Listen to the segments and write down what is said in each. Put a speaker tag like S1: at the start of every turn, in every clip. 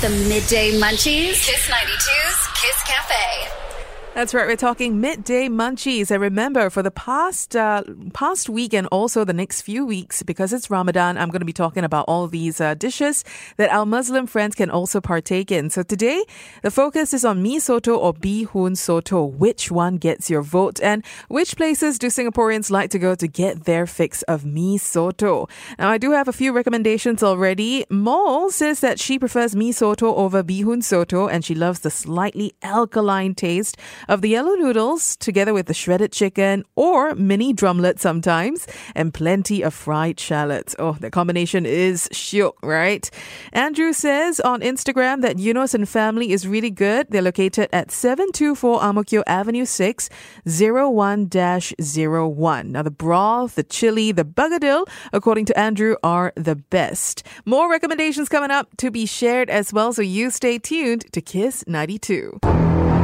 S1: The midday munchies. Kiss 92's Kiss Cafe.
S2: That's right. We're talking midday munchies. And remember, for the past uh, past week and also the next few weeks, because it's Ramadan, I'm going to be talking about all these uh, dishes that our Muslim friends can also partake in. So today, the focus is on mee soto or hoon soto. Which one gets your vote? And which places do Singaporeans like to go to get their fix of mee soto? Now, I do have a few recommendations already. Mol says that she prefers mee soto over hoon soto, and she loves the slightly alkaline taste of the yellow noodles together with the shredded chicken or mini drumlet sometimes and plenty of fried shallots. Oh, the combination is shiok, right? Andrew says on Instagram that Yunus and family is really good. They're located at 724 Ang Mo Kio Avenue 6, 01-01. Now the broth, the chili, the begedil, according to Andrew, are the best. More recommendations coming up to be shared as well, so you stay tuned to Kiss 92.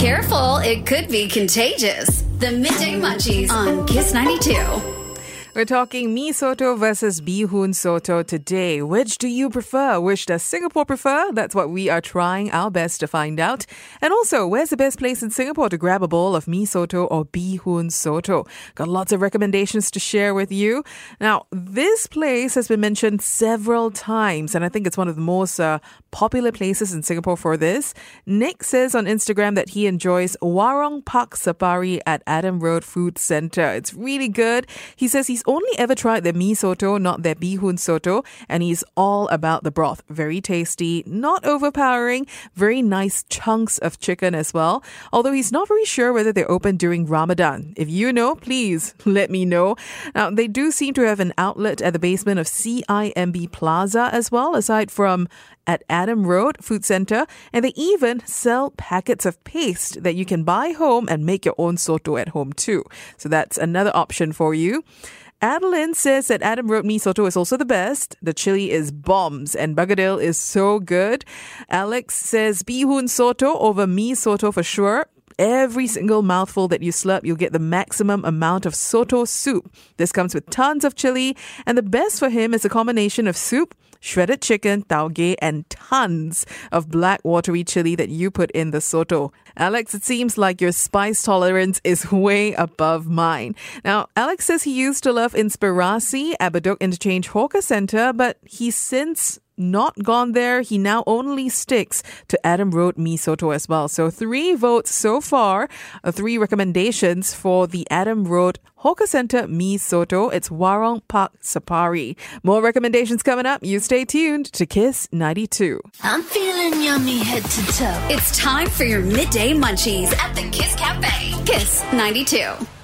S1: Careful, it could be contagious. The midday munchies on Kiss 92.
S2: We're talking mee soto versus hoon soto today. Which do you prefer? Which does Singapore prefer? That's what we are trying our best to find out. And also, where's the best place in Singapore to grab a bowl of mee soto or hoon soto? Got lots of recommendations to share with you. Now, this place has been mentioned several times, and I think it's one of the most uh, popular places in Singapore for this. Nick says on Instagram that he enjoys Warong Pak Sapari at Adam Road Food Center. It's really good. He says he's only ever tried their mee soto, not their hoon soto, and he's all about the broth. Very tasty, not overpowering, very nice chunks of chicken as well. Although he's not very sure whether they're open during Ramadan. If you know, please let me know. Now, they do seem to have an outlet at the basement of CIMB Plaza as well, aside from at Adam Road Food Center, and they even sell packets of paste that you can buy home and make your own soto at home too. So that's another option for you. Adeline says that Adam Road mee soto is also the best. The chili is bombs and Begedil is so good. Alex says Bihun soto over mee soto for sure every single mouthful that you slurp, you'll get the maximum amount of soto soup. This comes with tons of chili, and the best for him is a combination of soup, shredded chicken, tauge, and tons of black watery chili that you put in the soto. Alex, it seems like your spice tolerance is way above mine. Now, Alex says he used to love Inspirasi Abadok Interchange Hawker Center, but he's since not gone there. He now only sticks to Adam Road Mee Soto as well. So three votes so far, uh, three recommendations for the Adam Road Hawker Center Mee Soto. It's Warong Pak Sapari. More recommendations coming up. You stay tuned to Kiss 92.
S1: I'm feeling yummy head to toe. It's time for your midday munchies at the Kiss Cafe. Kiss 92.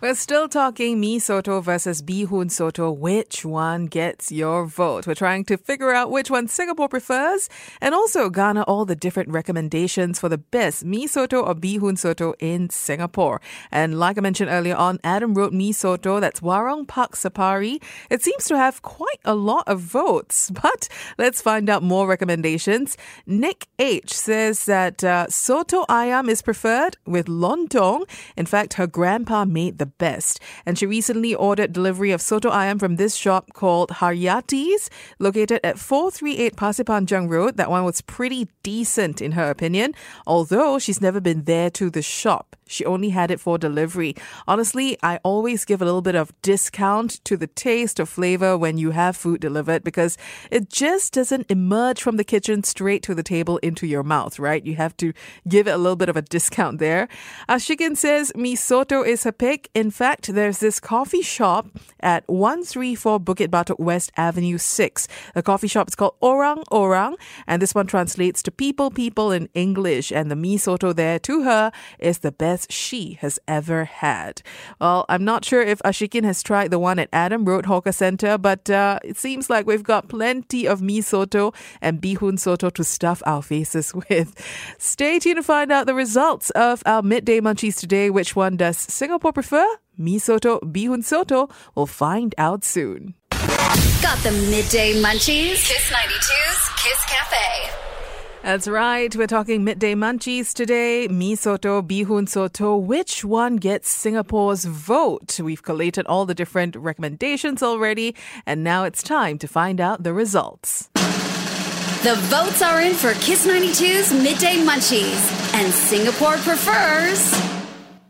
S2: We're still talking mee soto versus bihun soto. Which one gets your vote? We're trying to figure out which one Singapore prefers and also garner all the different recommendations for the best mee soto or bihun soto in Singapore. And like I mentioned earlier on, Adam Road mee soto, that's Warong Pak Sapari. It seems to have quite a lot of votes, but let's find out more recommendations. Nick H says that uh, soto ayam is preferred with lontong. In fact, her grandpa made the best. And she recently ordered delivery of soto ayam from this shop called Haryati's, located at 438 Pasir Panjang Road. That one was pretty decent in her opinion, although she's never been there to the shop. She only had it for delivery. Honestly, I always give a little bit of discount to the taste or flavor when you have food delivered because it just doesn't emerge from the kitchen straight to the table into your mouth, right? You have to give it a little bit of a discount there. Ashikin says mee soto is her pick. In fact, there's this coffee shop at 134 Bukit Batok West Avenue 6. The coffee shop is called Orang Orang, and this one translates to people, people in English. And the mee soto there to her is the best she has ever had. Well, I'm not sure if Ashikin has tried the one at Adam Road Hawker Center, but uh, it seems like we've got plenty of mee soto and bihun soto to stuff our faces with. Stay tuned to find out the results of our midday munchies today. Which one does Singapore prefer? Mee soto, bihun soto? We'll find out soon.
S1: Got the midday munchies? Kiss 92's Kiss Cafe.
S2: That's right. We're talking midday munchies today. Mee soto, bihun soto. Which one gets Singapore's vote? We've collated all the different recommendations already, and now it's time to find out the results.
S1: The votes are in for Kiss 92's Midday Munchies, and Singapore prefers.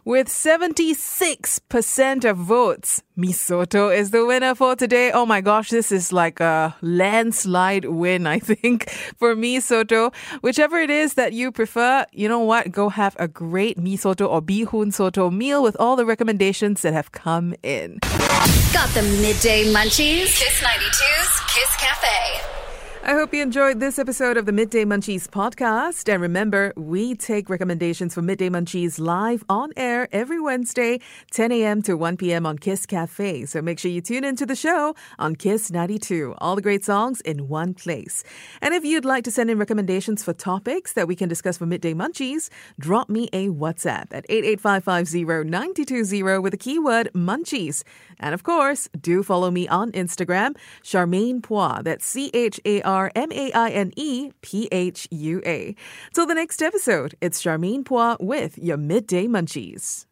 S2: With 76% of votes, Mee soto is the winner for today. Oh my gosh, this is like a landslide win, I think, for Mee Soto. Whichever it is that you prefer, you know what? Go have a great Mee Soto or Bihun Soto meal with all the recommendations that have come in.
S1: Got the Midday Munchies? Kiss 92's Kiss Cafe.
S2: I hope you enjoyed this episode of the Midday Munchies podcast. And remember, we take recommendations for Midday Munchies live on air every Wednesday, 10 a.m. to 1 p.m. on Kiss Cafe. So make sure you tune into the show on Kiss 92. All the great songs in one place. And if you'd like to send in recommendations for topics that we can discuss for Midday Munchies, drop me a WhatsApp at 88550 with the keyword Munchies. And of course, do follow me on Instagram, Charmaine Phua. That's C H A R. R M A I N E P H U A. Till the next episode, it's Charmaine Phua with your Midday Munchies.